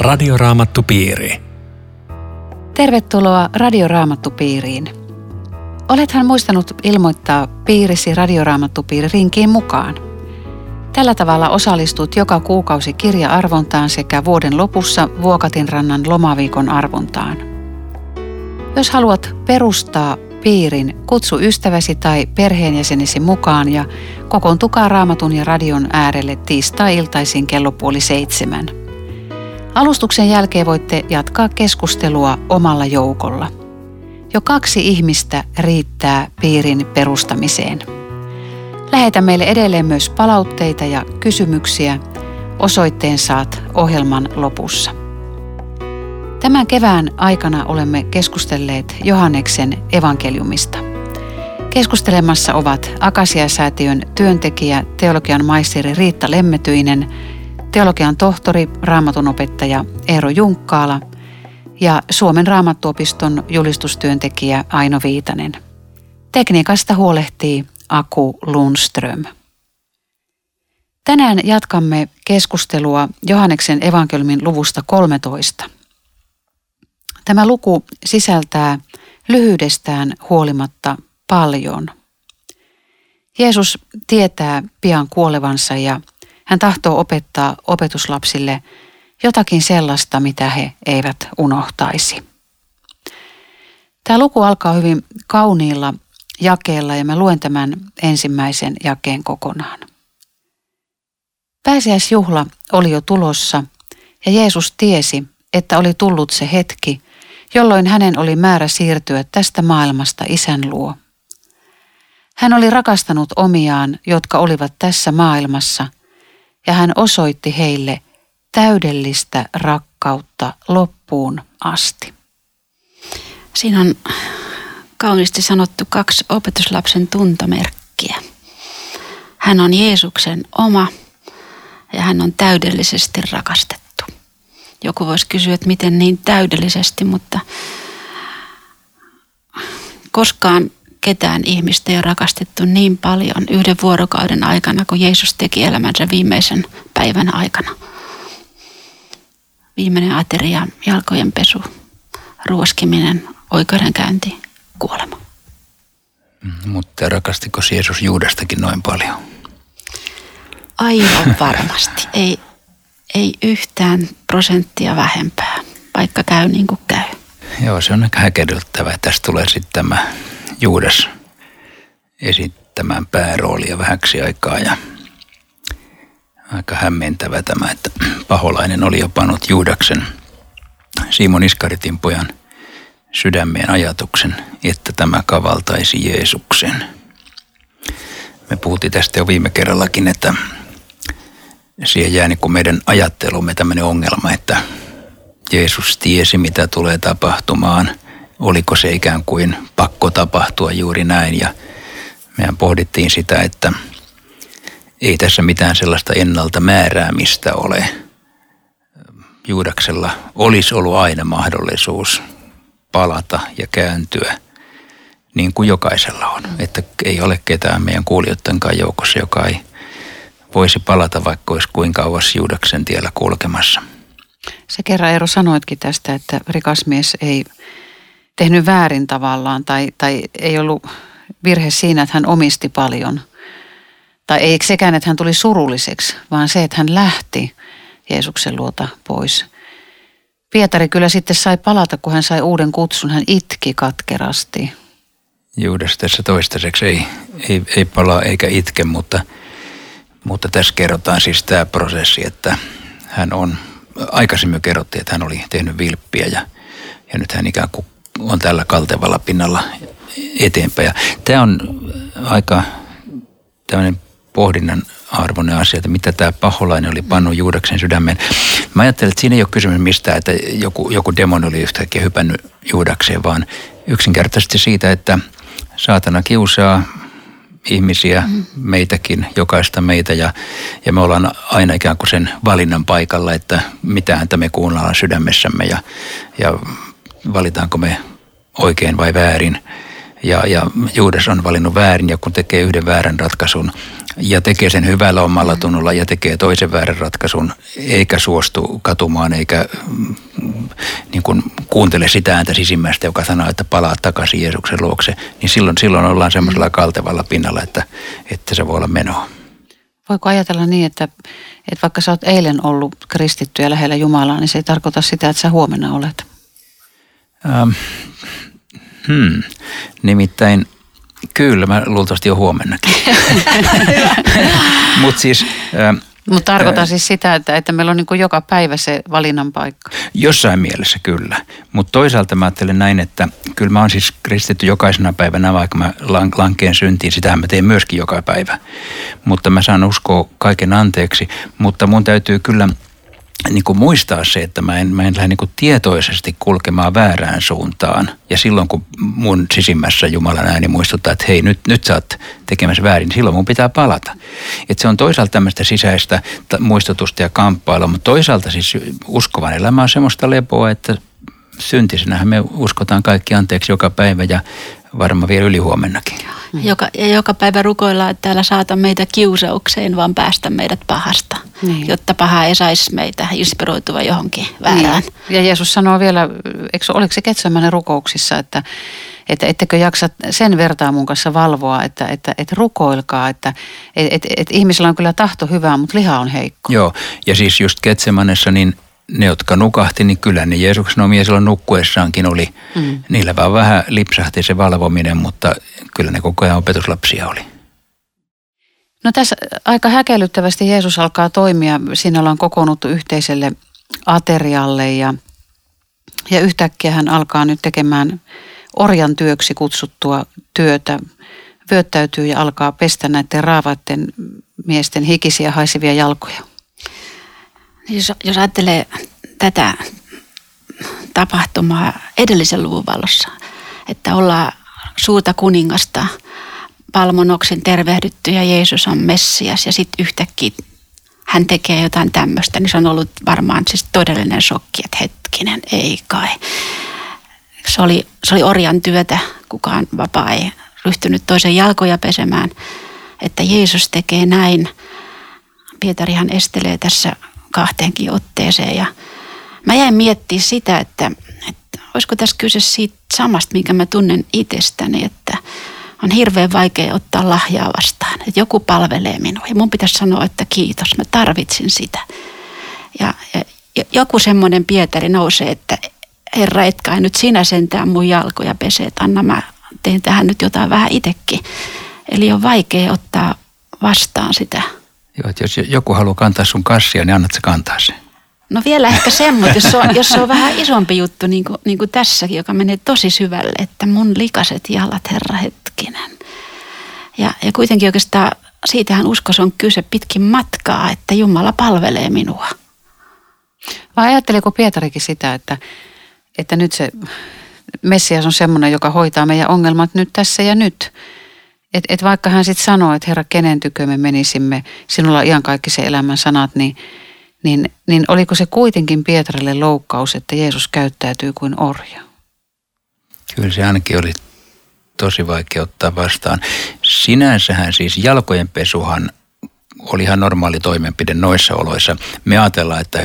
Radioraamattupiiri. Tervetuloa Radioraamattupiiriin. Olethan muistanut ilmoittaa piirisi Radioraamattupiiri rinkiin mukaan. Tällä tavalla osallistut joka kuukausi kirja-arvontaan sekä vuoden lopussa Vuokatinrannan lomaviikon arvontaan. Jos haluat perustaa piirin, kutsu ystäväsi tai perheenjäsenesi mukaan ja kokoontukaa raamatun ja radion äärelle tiistai-iltaisin kello puoli seitsemän. Alustuksen jälkeen voitte jatkaa keskustelua omalla joukolla. Jo kaksi ihmistä riittää piirin perustamiseen. Lähetä meille edelleen myös palautteita ja kysymyksiä. Osoitteen saat ohjelman lopussa. Tämän kevään aikana olemme keskustelleet Johanneksen evankeliumista. Keskustelemassa ovat Akasia-säätiön työntekijä, teologian maisteri Riitta Lemmetyinen, teologian tohtori, raamatunopettaja Eero Junkkaala ja Suomen raamattuopiston julistustyöntekijä Aino Viitanen. Tekniikasta huolehtii Aku Lundström. Tänään jatkamme keskustelua Johanneksen evankeliumin luvusta 13. Tämä luku sisältää lyhyydestään huolimatta paljon. Jeesus tietää pian kuolevansa ja hän tahtoo opettaa opetuslapsille jotakin sellaista, mitä he eivät unohtaisi. Tämä luku alkaa hyvin kauniilla jakeella ja mä luen tämän ensimmäisen jakeen kokonaan. Pääsiäisjuhla oli jo tulossa ja Jeesus tiesi, että oli tullut se hetki, jolloin hänen oli määrä siirtyä tästä maailmasta isän luo. Hän oli rakastanut omiaan, jotka olivat tässä maailmassa, ja hän osoitti heille täydellistä rakkautta loppuun asti. Siinä on kauniisti sanottu kaksi opetuslapsen tuntomerkkiä. Hän on Jeesuksen oma ja hän on täydellisesti rakastettu. Joku voisi kysyä, että miten niin täydellisesti, mutta koskaan ketään ihmistä ei ole rakastettu niin paljon yhden vuorokauden aikana, kuin Jeesus teki elämänsä viimeisen päivän aikana. Viimeinen ateria, jalkojen pesu, ruoskiminen, oikeudenkäynti, kuolema. Mm, mutta rakastiko Jeesus Juudastakin noin paljon? Aivan varmasti. Ei, ei yhtään prosenttia vähempää, vaikka käy niin kuin käy. Joo, se on aika häkellyttävää. Tästä tulee sitten tämä Juudas esittämään pääroolia vähäksi aikaa ja aika hämmentävä tämä, että paholainen oli jo pannut Juudaksen Simon Iskaritin pojan sydämeen ajatuksen, että tämä kavaltaisi Jeesuksen. Me puhuttiin tästä jo viime kerrallakin, että siihen jää niin kuin meidän ajattelumme tämmöinen ongelma, että Jeesus tiesi, mitä tulee tapahtumaan. Oliko se ikään kuin pakko tapahtua juuri näin ja mehän pohdittiin sitä, että ei tässä mitään sellaista ennalta määräämistä ole. Juudaksella olisi ollut aina mahdollisuus palata ja kääntyä niin kuin jokaisella on. Että ei ole ketään meidän kuulijoidenkaan joukossa, joka ei voisi palata, vaikka olisi kuinka kauas Juudaksen tiellä kulkemassa. Se kerran Eero sanoitkin tästä, että rikas mies ei tehnyt väärin tavallaan tai, tai ei ollut virhe siinä, että hän omisti paljon. Tai ei sekään, että hän tuli surulliseksi, vaan se, että hän lähti Jeesuksen luota pois. Pietari kyllä sitten sai palata, kun hän sai uuden kutsun. Hän itki katkerasti. Juudas tässä toistaiseksi ei, ei, ei palaa eikä itke, mutta – mutta tässä kerrotaan siis tämä prosessi, että hän on, aikaisemmin kerrottiin, että hän oli tehnyt vilppiä ja, ja nyt hän ikään kuin on tällä kaltevalla pinnalla eteenpäin. Ja tämä on aika tämmöinen pohdinnan arvoinen asia, että mitä tämä paholainen oli pannut Juudaksen sydämeen. Mä ajattelen, että siinä ei ole kysymys mistään, että joku, joku demon oli yhtäkkiä hypännyt Juudakseen, vaan yksinkertaisesti siitä, että saatana kiusaa ihmisiä, mm. meitäkin, jokaista meitä ja, ja me ollaan aina ikään kuin sen valinnan paikalla, että mitä häntä me kuunnellaan sydämessämme ja, ja valitaanko me oikein vai väärin. Ja, ja Juudas on valinnut väärin ja kun tekee yhden väärän ratkaisun, ja tekee sen hyvällä omalla tunnolla ja tekee toisen väärän ratkaisun, eikä suostu katumaan, eikä mm, niin kuin kuuntele sitä ääntä sisimmästä, joka sanoo, että palaa takaisin Jeesuksen luokse, niin silloin, silloin ollaan semmoisella mm. kaltevalla pinnalla, että, että se voi olla menoa. Voiko ajatella niin, että, että vaikka sä oot eilen ollut kristitty ja lähellä Jumalaa, niin se ei tarkoita sitä, että sä huomenna olet? Ähm, hmm. Nimittäin Kyllä, mä luultavasti jo huomennakin. Mutta siis... Mutta tarkoitan siis sitä, että, että meillä on niin joka päivä se valinnan paikka. Jossain mielessä kyllä. Mutta toisaalta mä ajattelen näin, että kyllä mä oon siis kristitty jokaisena päivänä, vaikka mä lankeen syntiin. Sitähän mä teen myöskin joka päivä. Mutta mä saan uskoa kaiken anteeksi. Mutta mun täytyy kyllä niin kuin muistaa se, että mä en, mä en lähde niin kuin tietoisesti kulkemaan väärään suuntaan. Ja silloin kun mun sisimmässä Jumalan ääni muistuttaa, että hei nyt, nyt sä oot tekemässä väärin, niin silloin mun pitää palata. Että se on toisaalta tämmöistä sisäistä muistutusta ja kamppailua, mutta toisaalta siis uskovan elämä on semmoista lepoa, että syntisenähän me uskotaan kaikki anteeksi joka päivä ja varmaan vielä ylihuomennakin. Joka, ja joka päivä rukoillaan, että täällä saata meitä kiusaukseen, vaan päästä meidät pahasta, niin. jotta paha ei saisi meitä inspiroitua johonkin väärään. Niin. Ja Jeesus sanoo vielä, eikö, oliko se Ketsämänen rukouksissa, että, että ettekö jaksa sen vertaa mun kanssa valvoa, että, että, että rukoilkaa, että että, että, että ihmisellä on kyllä tahto hyvää, mutta liha on heikko. Joo, ja siis just Ketsämanessa niin ne, jotka nukahti, niin kyllä ne Jeesuksen omia silloin nukkuessaankin oli. Mm. Niillä vaan vähän lipsahti se valvominen, mutta kyllä ne koko ajan opetuslapsia oli. No tässä aika häkellyttävästi Jeesus alkaa toimia. Siinä ollaan kokoonnuttu yhteiselle aterialle ja, ja yhtäkkiä hän alkaa nyt tekemään orjan työksi kutsuttua työtä. Vyöttäytyy ja alkaa pestä näiden raavaiden miesten hikisiä haisivia jalkoja. Jos, jos ajattelee tätä tapahtumaa edellisen luvun valossa, että ollaan suurta kuningasta palmonoksin tervehdytty ja Jeesus on Messias ja sitten yhtäkkiä hän tekee jotain tämmöistä, niin se on ollut varmaan siis todellinen shokki, että hetkinen, ei kai. Se oli, se oli orjan työtä, kukaan vapaa ei ryhtynyt toisen jalkoja pesemään, että Jeesus tekee näin. Pietarihan estelee tässä kahteenkin otteeseen. Ja mä jäin miettimään sitä, että, että olisiko tässä kyse siitä samasta, minkä mä tunnen itsestäni, että on hirveän vaikea ottaa lahjaa vastaan. Että joku palvelee minua ja mun pitäisi sanoa, että kiitos, mä tarvitsin sitä. Ja, ja joku semmoinen Pietari nousee, että Herra, etkä nyt sinä sentään mun jalkoja pesee, että anna mä teen tähän nyt jotain vähän itsekin. Eli on vaikea ottaa vastaan sitä Joo, että jos joku haluaa kantaa sun kassia, niin annat se kantaa sen. No vielä ehkä semmoinen, jos se on, jos se on vähän isompi juttu, niin kuin, niin kuin tässäkin, joka menee tosi syvälle, että mun likaset jalat, herra hetkinen. Ja, ja kuitenkin oikeastaan siitähän uskos on kyse pitkin matkaa, että Jumala palvelee minua. Vai ajatteliko Pietarikin sitä, että, että nyt se Messias on semmoinen, joka hoitaa meidän ongelmat nyt tässä ja nyt. Et, et vaikka hän sitten sanoo, että Herra, kenen tykö me menisimme, sinulla on se elämän sanat, niin, niin, niin oliko se kuitenkin Pietarille loukkaus, että Jeesus käyttäytyy kuin orja? Kyllä se ainakin oli tosi vaikea ottaa vastaan. Sinänsähän siis jalkojen pesuhan oli ihan normaali toimenpide noissa oloissa. Me ajatellaan, että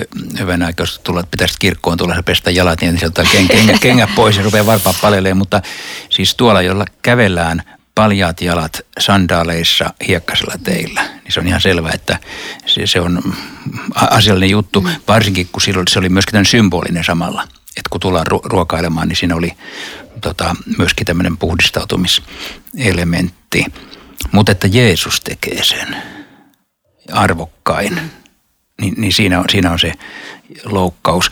aikaa, jos tulla, pitäisi kirkkoon tulla pestä jalat, niin sieltä kengä, kengä pois ja rupeaa varpaa palelemaan. Mutta siis tuolla, jolla kävellään paljaat jalat sandaaleissa hiekkaisella teillä, niin se on ihan selvä, että se, se on asiallinen juttu, mm. varsinkin kun silloin se oli myöskin tämän symbolinen samalla. Että kun tullaan ru- ruokailemaan, niin siinä oli tota, myöskin tämmöinen puhdistautumiselementti. Mutta että Jeesus tekee sen arvokkain, niin, niin siinä, on, siinä on se loukkaus.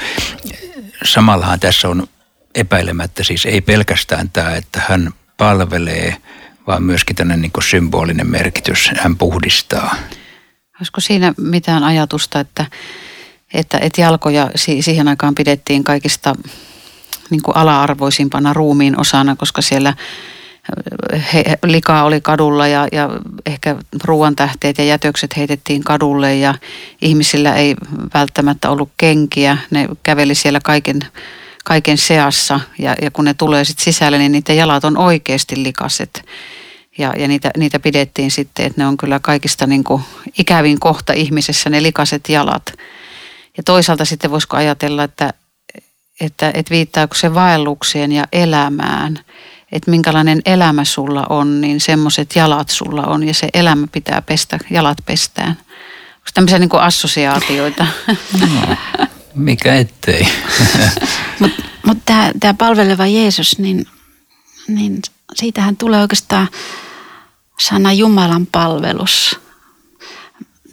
Samallahan tässä on epäilemättä siis ei pelkästään tämä, että hän palvelee – vaan myöskin tämmöinen niin symbolinen merkitys. Hän puhdistaa. Olisiko siinä mitään ajatusta, että, että, että jalkoja siihen aikaan pidettiin kaikista niin kuin ala-arvoisimpana ruumiin osana, koska siellä he, likaa oli kadulla ja, ja ehkä ruoantähteet ja jätökset heitettiin kadulle ja ihmisillä ei välttämättä ollut kenkiä. Ne käveli siellä kaiken, kaiken seassa ja, ja kun ne tulee sitten sisälle, niin niiden jalat on oikeasti likaset. Ja, ja niitä, niitä pidettiin sitten, että ne on kyllä kaikista niin kuin ikävin kohta ihmisessä, ne likaset jalat. Ja toisaalta sitten voisiko ajatella, että, että, että viittaako se vaellukseen ja elämään, että minkälainen elämä sulla on, niin semmoiset jalat sulla on ja se elämä pitää pestä, jalat pestään. Onko tämmöisiä niin kuin assosiaatioita? No, mikä ettei. Mutta mut tämä palveleva Jeesus, niin, niin siitähän tulee oikeastaan sana Jumalan palvelus.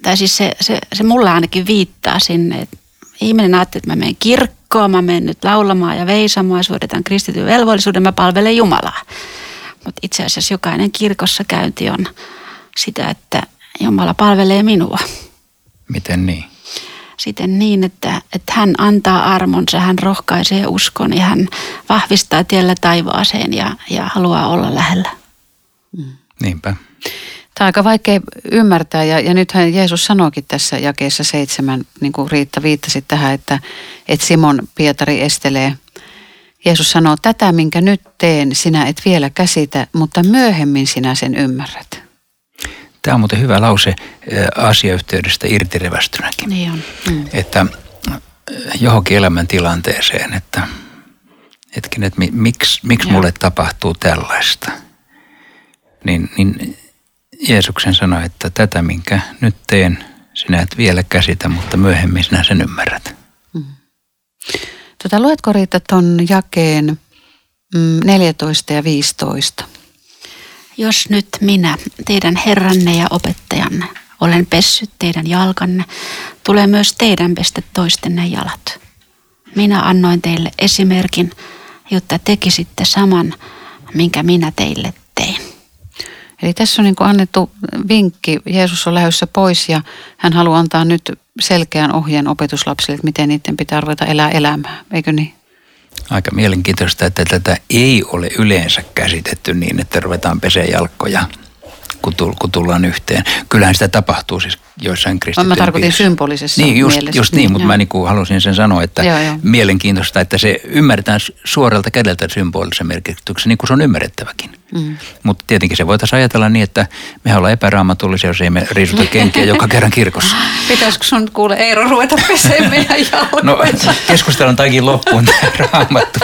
Tai siis se, se, se mulla ainakin viittaa sinne, että ihminen ajattelee, että mä menen kirkkoon, mä menen nyt laulamaan ja veisamaan ja suoritan kristityn velvollisuuden, mä palvelen Jumalaa. Mutta itse asiassa jokainen kirkossa käynti on sitä, että Jumala palvelee minua. Miten niin? Siten niin, että, että hän antaa armonsa, hän rohkaisee uskon ja hän vahvistaa tiellä taivaaseen ja, ja haluaa olla lähellä. Niinpä. Tämä on aika vaikea ymmärtää ja, ja nythän Jeesus sanoikin tässä jakeessa seitsemän, niin kuin Riitta viittasi tähän, että, että Simon Pietari estelee. Jeesus sanoo, tätä minkä nyt teen, sinä et vielä käsitä, mutta myöhemmin sinä sen ymmärrät. Tämä on muuten hyvä lause asiayhteydestä irtirevästynäkin. Niin on. Mm. Että johonkin elämäntilanteeseen, että hetken, että miksi, miksi mulle tapahtuu tällaista. Niin, niin Jeesuksen sanoi, että tätä minkä nyt teen, sinä et vielä käsitä, mutta myöhemmin sinä sen ymmärrät. Mm. Tota, luetko Riitta ton jakeen 14 mm, ja 15? Jos nyt minä, teidän herranne ja opettajanne, olen pessyt teidän jalkanne, tulee myös teidän pestä toistenne jalat. Minä annoin teille esimerkin, jotta tekisitte saman, minkä minä teille tein. Eli tässä on niin annettu vinkki. Jeesus on lähdössä pois ja hän haluaa antaa nyt selkeän ohjeen opetuslapsille, että miten niiden pitää ruveta elää elämää. Eikö niin? Aika mielenkiintoista, että tätä ei ole yleensä käsitetty niin, että ruvetaan pesee jalkoja kun, tullaan yhteen. Kyllähän sitä tapahtuu siis joissain kristittyjen Mä tarkoitin piirissä. symbolisessa Niin, just, mielessä. just niin, niin mutta mä niin kuin halusin sen sanoa, että joo, joo. mielenkiintoista, että se ymmärretään suoralta kädeltä symbolisen merkityksen, niin kuin se on ymmärrettäväkin. Mm. Mutta tietenkin se voitaisiin ajatella niin, että me ollaan epäraamatullisia, jos ei me riisuta kenkiä joka kerran kirkossa. Pitäisikö sun kuule Eero ruveta pesemään meidän jalkoja? No keskustelun taikin loppuun tämä raamattu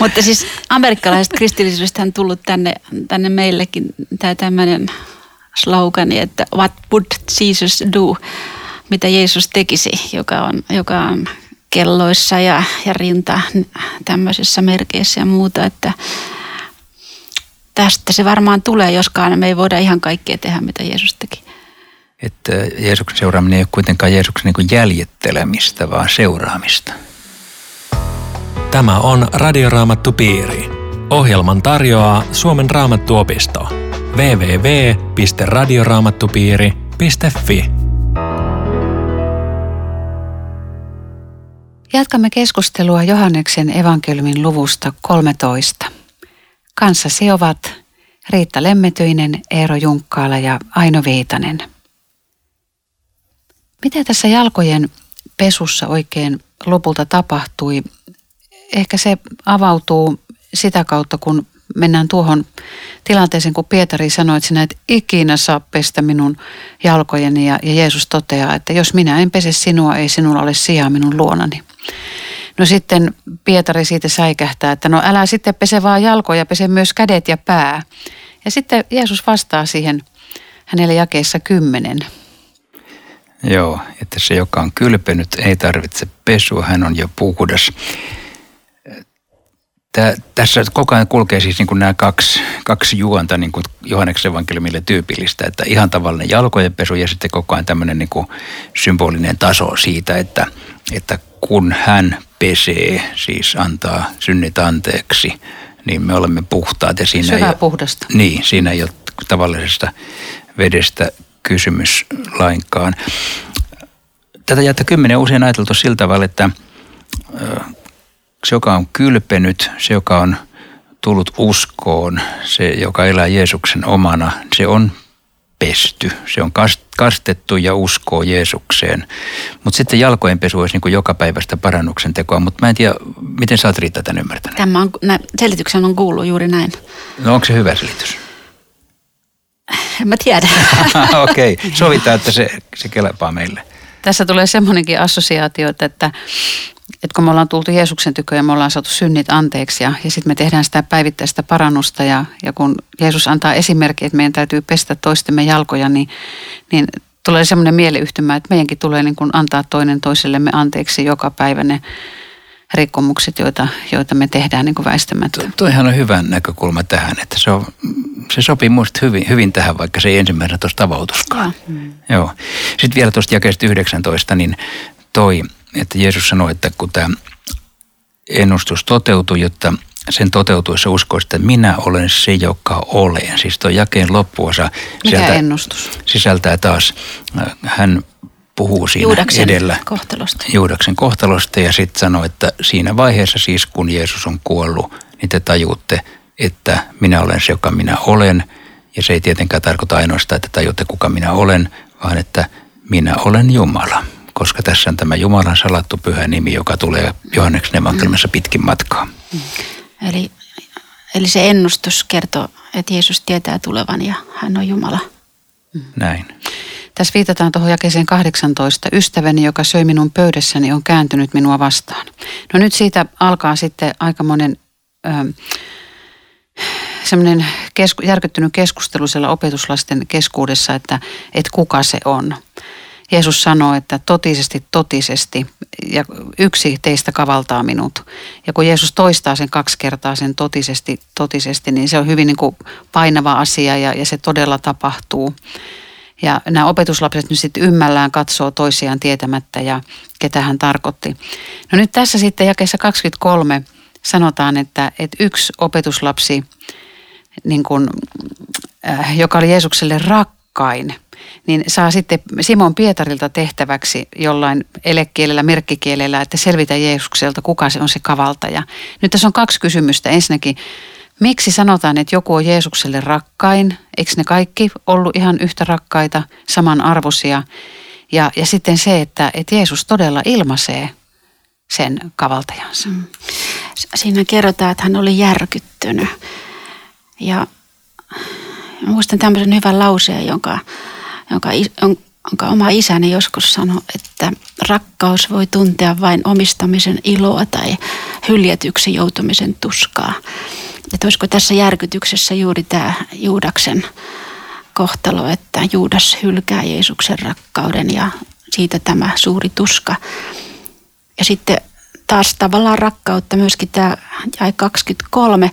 Mutta siis amerikkalaiset kristillisyydestä on tullut tänne, tänne meillekin tämä tämmöinen slogani, että what would Jesus do, mitä Jeesus tekisi, joka on, joka on kelloissa ja, ja rinta tämmöisissä merkeissä ja muuta, että tästä se varmaan tulee, joskaan me ei voida ihan kaikkea tehdä, mitä Jeesus teki. Että Jeesuksen seuraaminen ei ole kuitenkaan Jeesuksen niin jäljittelemistä, vaan seuraamista. Tämä on Radioraamattu Piiri. Ohjelman tarjoaa Suomen Raamattuopisto. www.radioraamattupiiri.fi Jatkamme keskustelua Johanneksen evankeliumin luvusta 13. Kanssasi ovat Riitta Lemmetyinen, Eero Junkkaala ja Aino Viitanen. Mitä tässä jalkojen pesussa oikein lopulta tapahtui? Ehkä se avautuu sitä kautta, kun mennään tuohon tilanteeseen, kun Pietari sanoi, että sinä et ikinä saa pestä minun jalkojeni ja, ja Jeesus toteaa, että jos minä en pese sinua, ei sinulla ole sijaa minun luonani. No sitten Pietari siitä säikähtää, että no älä sitten pese vaan jalkoja, pese myös kädet ja pää. Ja sitten Jeesus vastaa siihen hänelle jakeessa kymmenen. Joo, että se joka on kylpenyt ei tarvitse pesua, hän on jo puhdas. Tää, tässä koko ajan kulkee siis niin kuin nämä kaksi, kaksi juonta niin kuin Johanneksen evankeliumille tyypillistä, että ihan tavallinen jalkojen pesu ja sitten koko ajan tämmöinen niin kuin symbolinen taso siitä, että, että kun hän pesee, siis antaa synnit anteeksi, niin me olemme puhtaat. Ja siinä Syvää ei puhdasta. Niin, siinä ei ole tavallisesta vedestä kysymys lainkaan. Tätä jättä kymmenen usein ajateltu sillä tavalla, että se, joka on kylpenyt, se, joka on tullut uskoon, se, joka elää Jeesuksen omana, se on pesty. Se on kastettu ja uskoo Jeesukseen. Mutta sitten jalkojen pesu olisi niin kuin joka päivästä parannuksen tekoa. Mutta mä en tiedä, miten sä oot Riitta tämän ymmärtänyt? Tämä on, selityksen on kuullut juuri näin. No onko se hyvä selitys? En mä tiedä. Okei, okay. sovitaan, että se, se kelepaa meille. Tässä tulee semmoinenkin assosiaatio, että, että kun me ollaan tultu Jeesuksen tykö ja me ollaan saatu synnit anteeksi ja, ja sitten me tehdään sitä päivittäistä parannusta ja, ja kun Jeesus antaa esimerkki, että meidän täytyy pestä toistemme jalkoja, niin, niin tulee semmoinen mieleyhtymä, että meidänkin tulee niin kuin antaa toinen toisellemme anteeksi joka päivä ne rikkomukset, joita, joita me tehdään niin kuin väistämättä. To, toihan on hyvä näkökulma tähän, että se, on, se sopii minusta hyvin, hyvin tähän, vaikka se ei ensimmäisenä tuosta avautuskaan. Mm. Joo. Sitten vielä tuosta jakeesta 19, niin toi, että Jeesus sanoi, että kun tämä ennustus toteutui, jotta sen toteutuessa uskoisi, että minä olen se, joka olen. Siis tuo jakeen loppuosa Mikä sieltä ennustus? sisältää taas, äh, hän puhuu siinä Juudaksen edellä kohtalosta. Juudaksen kohtalosta ja sitten sanoo, että siinä vaiheessa siis kun Jeesus on kuollut, niin te tajutte, että minä olen se, joka minä olen. Ja se ei tietenkään tarkoita ainoastaan, että tajutte, kuka minä olen, vaan että minä olen Jumala. Koska tässä on tämä Jumalan salattu pyhä nimi, joka tulee Johanneksen evankeliumissa pitkin matkaa. Eli, eli se ennustus kertoo, että Jeesus tietää tulevan ja hän on Jumala. Näin. Tässä viitataan tuohon jakeeseen 18. Ystäväni, joka söi minun pöydässäni, on kääntynyt minua vastaan. No nyt siitä alkaa sitten aika monen semmoinen kesku, järkyttynyt keskustelu siellä opetuslasten keskuudessa, että, että kuka se on. Jeesus sanoo, että totisesti, totisesti, ja yksi teistä kavaltaa minut. Ja kun Jeesus toistaa sen kaksi kertaa sen totisesti, totisesti, niin se on hyvin niin kuin painava asia ja, ja se todella tapahtuu. Ja nämä opetuslapset nyt sitten ymmällään katsoo toisiaan tietämättä ja ketä hän tarkoitti. No nyt tässä sitten jakeessa 23 sanotaan, että, että yksi opetuslapsi, niin kuin, äh, joka oli Jeesukselle rakkain, niin saa sitten Simon Pietarilta tehtäväksi jollain elekielellä, merkkikielellä, että selvitä Jeesukselta, kuka se on se kavaltaja. Nyt tässä on kaksi kysymystä. Ensinnäkin, Miksi sanotaan, että joku on Jeesukselle rakkain? Eikö ne kaikki ollut ihan yhtä rakkaita, samanarvoisia? Ja, ja sitten se, että, että Jeesus todella ilmaisee sen kavaltajansa. Mm. Siinä kerrotaan, että hän oli järkyttynyt. Ja muistan tämmöisen hyvän lauseen, jonka, jonka, jonka oma isäni joskus sanoi, että rakkaus voi tuntea vain omistamisen iloa tai hyljetyksi joutumisen tuskaa. Että olisiko tässä järkytyksessä juuri tämä Juudaksen kohtalo, että Juudas hylkää Jeesuksen rakkauden ja siitä tämä suuri tuska. Ja sitten taas tavallaan rakkautta myöskin tämä jäi 23.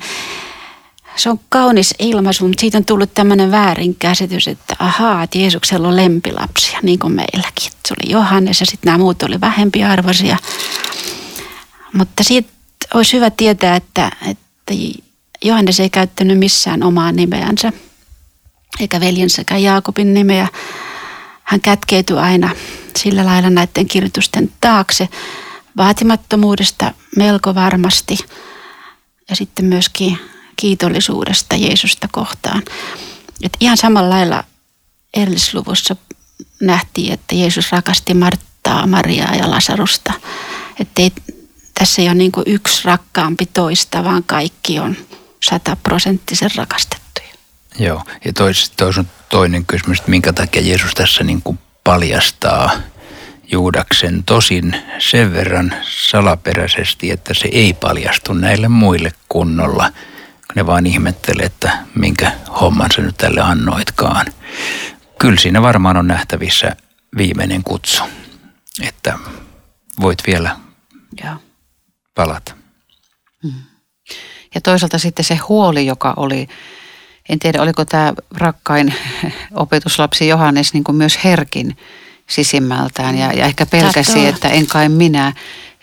Se on kaunis ilmaisu, mutta siitä on tullut tämmöinen väärinkäsitys, että ahaa, että Jeesuksella on lempilapsia, niin kuin meilläkin. Se oli Johannes ja sitten nämä muut oli vähempiarvoisia. Mutta siitä olisi hyvä tietää, että, että Johannes ei käyttänyt missään omaa nimeänsä, eikä veljensäkään Jaakobin nimeä. Hän kätkeytyi aina sillä lailla näiden kirjoitusten taakse vaatimattomuudesta melko varmasti ja sitten myöskin kiitollisuudesta Jeesusta kohtaan. Et ihan samalla lailla erillisluvussa nähtiin, että Jeesus rakasti Marttaa, Mariaa ja Lasarusta. Että tässä ei ole niin yksi rakkaampi toista, vaan kaikki on sataprosenttisen rakastettuja. Joo, ja tois, tois on toinen kysymys, että minkä takia Jeesus tässä niin kuin paljastaa Juudaksen tosin sen verran salaperäisesti, että se ei paljastu näille muille kunnolla. Ne vaan ihmettelee, että minkä homman sä nyt tälle annoitkaan. Kyllä siinä varmaan on nähtävissä viimeinen kutsu, että voit vielä Joo. palata. Mm. Ja toisaalta sitten se huoli, joka oli, en tiedä oliko tämä rakkain opetuslapsi Johannes niin kuin myös herkin sisimmältään ja, ja ehkä pelkäsi, että en kai minä,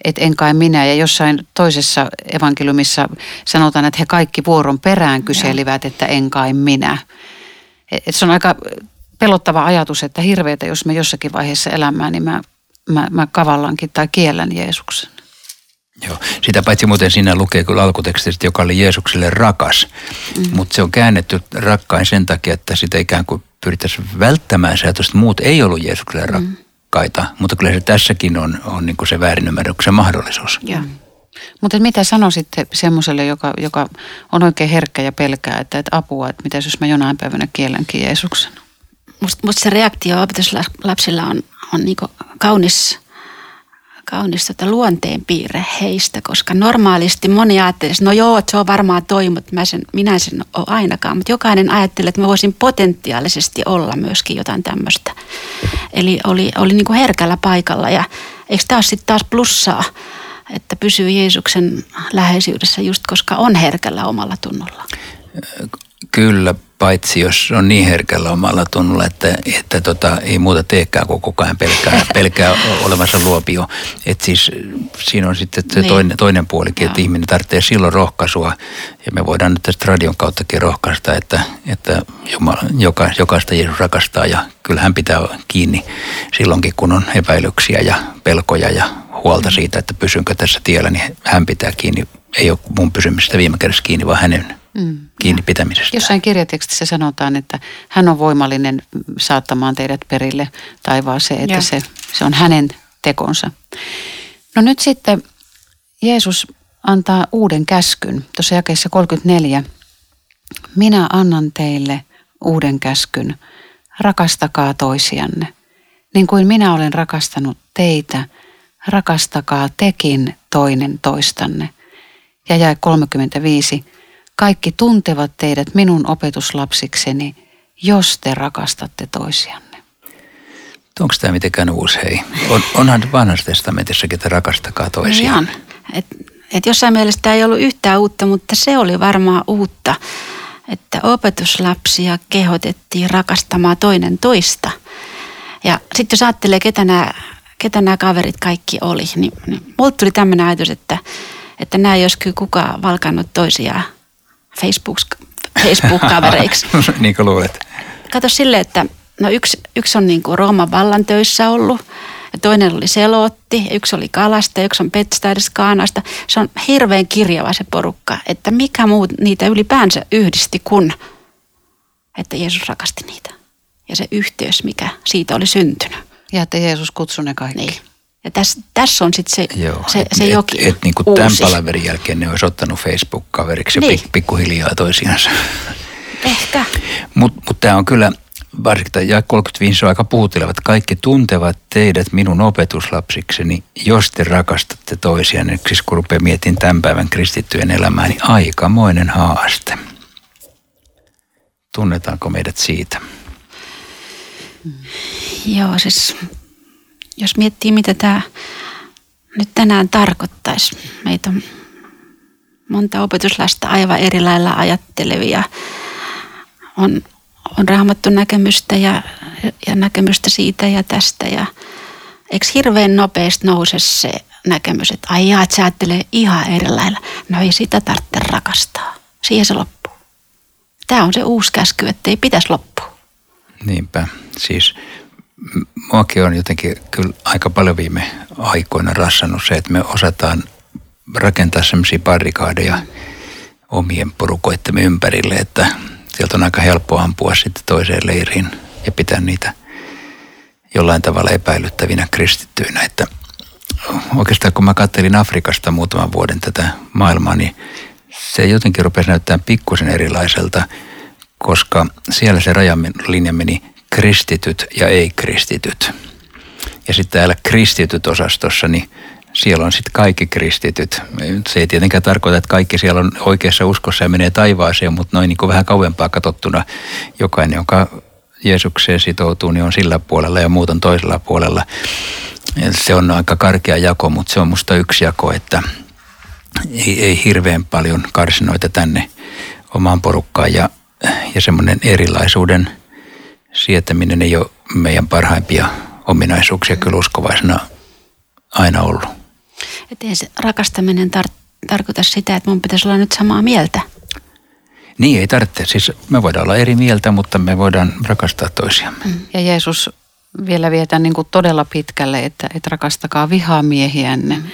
että en kai minä. Ja jossain toisessa evankeliumissa sanotaan, että he kaikki vuoron perään kyselivät, että en kai minä. Et se on aika pelottava ajatus, että hirveätä, jos mä jossakin vaiheessa elämää, niin mä, mä, mä kavallankin tai kiellän Jeesuksen. Joo. Sitä paitsi muuten siinä lukee kyllä alkutekstistä, joka oli Jeesukselle rakas, mm. mutta se on käännetty rakkain sen takia, että sitä ikään kuin pyrittäisiin välttämään se että muut ei ollut Jeesukselle mm. Rakkaita, mutta kyllä se tässäkin on, on niin kuin se väärinymmärryksen mahdollisuus. Joo. Mutta mitä sanoisitte semmoiselle, joka, joka on oikein herkkä ja pelkää, että, että apua, että mitä jos mä jonain päivänä kiellänkin Jeesuksen? musta, musta se reaktio opetuslapsilla on, on niin kaunis, kaunis tota luonteenpiirre heistä, koska normaalisti moni ajattelee, että no joo, se on varmaan toi, mutta mä sen, minä sen ole ainakaan. Mutta jokainen ajattelee, että mä voisin potentiaalisesti olla myöskin jotain tämmöistä. Eli oli, oli niin kuin herkällä paikalla ja eikö taas sitten taas plussaa, että pysyy Jeesuksen läheisyydessä just koska on herkällä omalla tunnolla. Kyllä, paitsi jos on niin herkällä omalla tunnolla, että, että tota, ei muuta teekään kuin koko ajan pelkää, pelkää olevansa luopio. Et siis siinä on sitten niin. toinen, toinen puolikin, että ihminen tarvitsee silloin rohkaisua. Ja me voidaan nyt tästä radion kauttakin rohkaista, että, että Jumala, joka, jokaista Jeesus rakastaa ja kyllä hän pitää kiinni silloinkin, kun on epäilyksiä ja pelkoja ja huolta mm. siitä, että pysynkö tässä tiellä, niin hän pitää kiinni. Ei ole mun pysymistä viime kädessä kiinni, vaan hänen mm. kiinni pitämisestä. Jossain kirjatekstissä sanotaan, että hän on voimallinen saattamaan teidät perille taivaaseen, että se, se on hänen tekonsa. No nyt sitten Jeesus antaa uuden käskyn. Tuossa jakeessa 34. Minä annan teille uuden käskyn. Rakastakaa toisianne. Niin kuin minä olen rakastanut teitä, rakastakaa tekin toinen toistanne. Ja jäi 35. Kaikki tuntevat teidät minun opetuslapsikseni, jos te rakastatte toisianne. Onko tämä mitenkään uusi? Hei. On, onhan vanhassa testamentissakin, että rakastakaa toisiaan. Niin et, et jossain mielessä tämä ei ollut yhtään uutta, mutta se oli varmaan uutta, että opetuslapsia kehotettiin rakastamaan toinen toista. Ja sitten jos ajattelee, ketä nämä, ketä nämä kaverit kaikki oli, niin, niin mulle tuli tämmöinen ajatus, että, että nämä ei olisi kyllä kukaan valkannut toisiaan Facebook, Facebook-kavereiksi. niin kuin luulet. Kato sille, että no yksi, yksi on niin kuin Rooman vallan töissä ollut, ja toinen oli Selootti, yksi oli Kalasta, yksi on Petstadis Kaanasta. Se on hirveän kirjava se porukka, että mikä muu niitä ylipäänsä yhdisti kun, että Jeesus rakasti niitä. Ja se yhteys, mikä siitä oli syntynyt. Ja että Jeesus kutsui ne kaikki. Niin. Ja tässä, tässä on sitten se, Joo, se, se et, jokin et, et, niin kuin tämän palaverin jälkeen ne olisi ottanut Facebook-kaveriksi niin. ja pikkuhiljaa toisiansa. Ehkä. Mutta mut tämä on kyllä, varsinkin ja 35 on aika puhuttelevat. Kaikki tuntevat teidät minun opetuslapsikseni, jos te rakastatte toisiaan. Siis kun rupeaa mietin tämän päivän kristittyjen elämää, niin aikamoinen haaste. Tunnetaanko meidät siitä? Joo, siis jos miettii, mitä tämä nyt tänään tarkoittaisi. Meitä on monta opetuslasta aivan eri lailla ajattelevia. On, on raamattu näkemystä ja, ja näkemystä siitä ja tästä. Ja eikö hirveän nopeasti nouse se näkemys, että ai jaa, että se ajattelee ihan eri lailla. No ei sitä tarvitse rakastaa. Siihen se loppuu. Tämä on se uusi käsky, että ei pitäisi loppua. Niinpä. Siis muakin on jotenkin kyllä aika paljon viime aikoina rassannut se, että me osataan rakentaa semmoisia barrikaadeja omien porukoittemme ympärille, että sieltä on aika helppo ampua sitten toiseen leiriin ja pitää niitä jollain tavalla epäilyttävinä kristittyinä. Että oikeastaan kun mä kattelin Afrikasta muutaman vuoden tätä maailmaa, niin se jotenkin rupesi näyttämään pikkusen erilaiselta, koska siellä se rajalinja meni kristityt ja ei-kristityt. Ja sitten täällä kristityt osastossa, niin siellä on sitten kaikki kristityt. Se ei tietenkään tarkoita, että kaikki siellä on oikeassa uskossa ja menee taivaaseen, mutta noin niin kuin vähän kauempaa katsottuna jokainen, joka Jeesukseen sitoutuu, niin on sillä puolella ja muut on toisella puolella. Se on aika karkea jako, mutta se on musta yksi jako, että ei, ei hirveän paljon karsinoita tänne omaan porukkaan ja, ja semmoinen erilaisuuden – sietäminen ei ole meidän parhaimpia ominaisuuksia kyllä uskovaisena aina ollut. Että ei se rakastaminen tar- tarkoita sitä, että mun pitäisi olla nyt samaa mieltä. Niin, ei tarvitse. Siis me voidaan olla eri mieltä, mutta me voidaan rakastaa toisiamme. Mm. Ja Jeesus vielä vietää niin kuin todella pitkälle, että, että rakastakaa vihamiehiänne. Mm.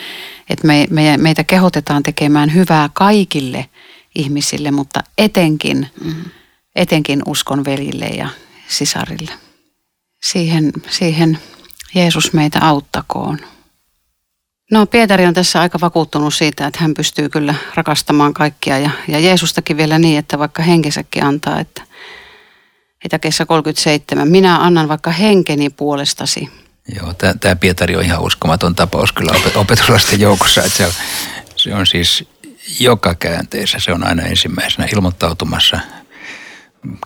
Että me, me, meitä kehotetaan tekemään hyvää kaikille ihmisille, mutta etenkin, mm. etenkin uskon velille ja, sisarille. Siihen, siihen Jeesus meitä auttakoon. No Pietari on tässä aika vakuuttunut siitä, että hän pystyy kyllä rakastamaan kaikkia ja, ja Jeesustakin vielä niin, että vaikka henkesäkin antaa, että, kesä 37. Minä annan vaikka henkeni puolestasi. Joo, tämä Pietari on ihan uskomaton tapaus kyllä opetuslasten joukossa, että se on, se on siis joka käänteessä, se on aina ensimmäisenä ilmoittautumassa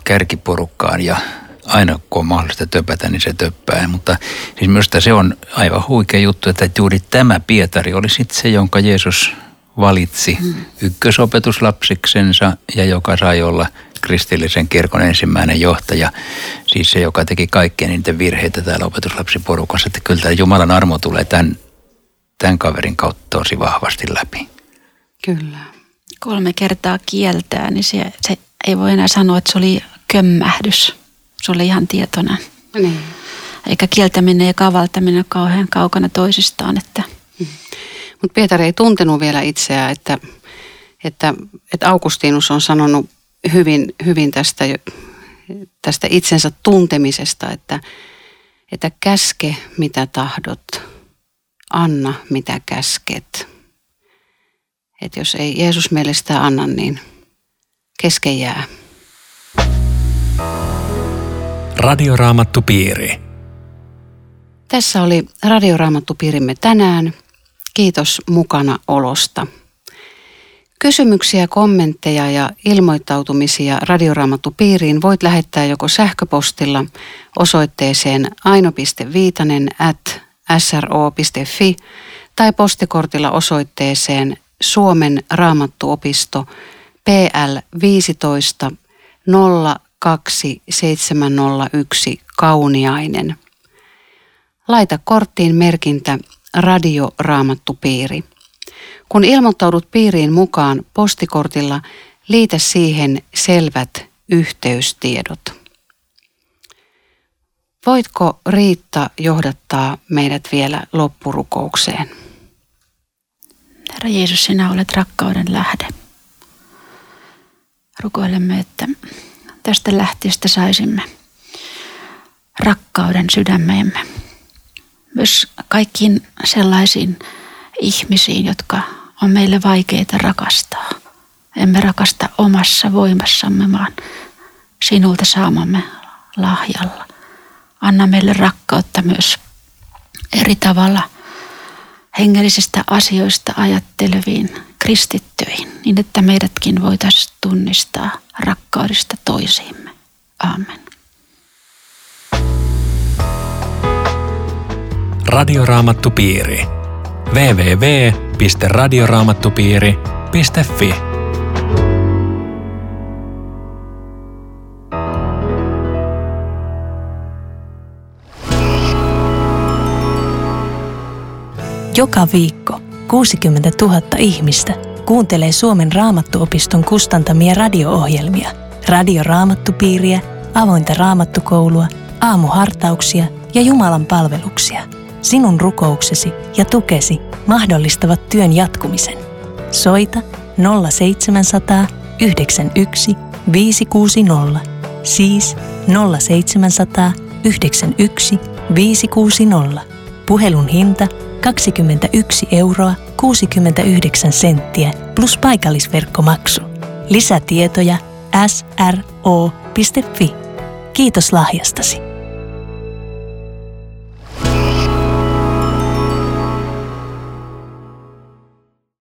kärkiporukkaan ja aina kun on mahdollista töpätä, niin se töppää. Mutta siis minusta se on aivan huikea juttu, että juuri tämä Pietari oli sitten se, jonka Jeesus valitsi hmm. ykkösopetuslapsiksensa ja joka sai olla kristillisen kirkon ensimmäinen johtaja. Siis se, joka teki kaikkien niiden virheitä täällä opetuslapsiporukassa. Että kyllä tämä Jumalan armo tulee tämän, tämän kaverin kautta tosi vahvasti läpi. Kyllä. Kolme kertaa kieltää, niin se, se ei voi enää sanoa, että se oli kömmähdys. Oli ihan tietoinen. Niin. Eikä kieltäminen ja kavaltaminen ole kauhean kaukana toisistaan. Että. Mm. Mutta Pietari ei tuntenut vielä itseään, että, että, että Augustinus on sanonut hyvin, hyvin tästä, tästä itsensä tuntemisesta, että, että käske mitä tahdot, anna mitä käsket. Että jos ei Jeesus meille sitä anna, niin kesken jää. Radioraamattupiiri. Tässä oli Radioraamattupiirimme tänään. Kiitos mukana olosta. Kysymyksiä, kommentteja ja ilmoittautumisia Radioraamattupiiriin voit lähettää joko sähköpostilla osoitteeseen aino.viitanen at sro.fi tai postikortilla osoitteeseen Suomen raamattuopisto PL 15 02701 Kauniainen. Laita korttiin merkintä Radioraamattupiiri. Kun ilmoittaudut piiriin mukaan postikortilla, liitä siihen selvät yhteystiedot. Voitko Riitta johdattaa meidät vielä loppurukoukseen? Herra Jeesus, sinä olet rakkauden lähde. Rukoilemme, että tästä lähtiestä saisimme rakkauden sydämeemme. Myös kaikkiin sellaisiin ihmisiin, jotka on meille vaikeita rakastaa. Emme rakasta omassa voimassamme, vaan sinulta saamamme lahjalla. Anna meille rakkautta myös eri tavalla hengellisistä asioista ajatteleviin kristittyihin, niin että meidätkin voitaisiin tunnistaa rakkaudesta toisiimme. Amen. Radioraamattupiiri www.radioraamattupiiri.fi Joka viikko 60 000 ihmistä kuuntelee Suomen raamattuopiston kustantamia radio-ohjelmia, radioraamattupiiriä, avointa raamattukoulua, aamuhartauksia ja Jumalan palveluksia – sinun rukouksesi ja tukesi mahdollistavat työn jatkumisen. Soita 0700 91 560, siis 0700 91 560. Puhelun hinta 21 euroa 69 senttiä plus paikallisverkkomaksu. Lisätietoja sro.fi. Kiitos lahjastasi.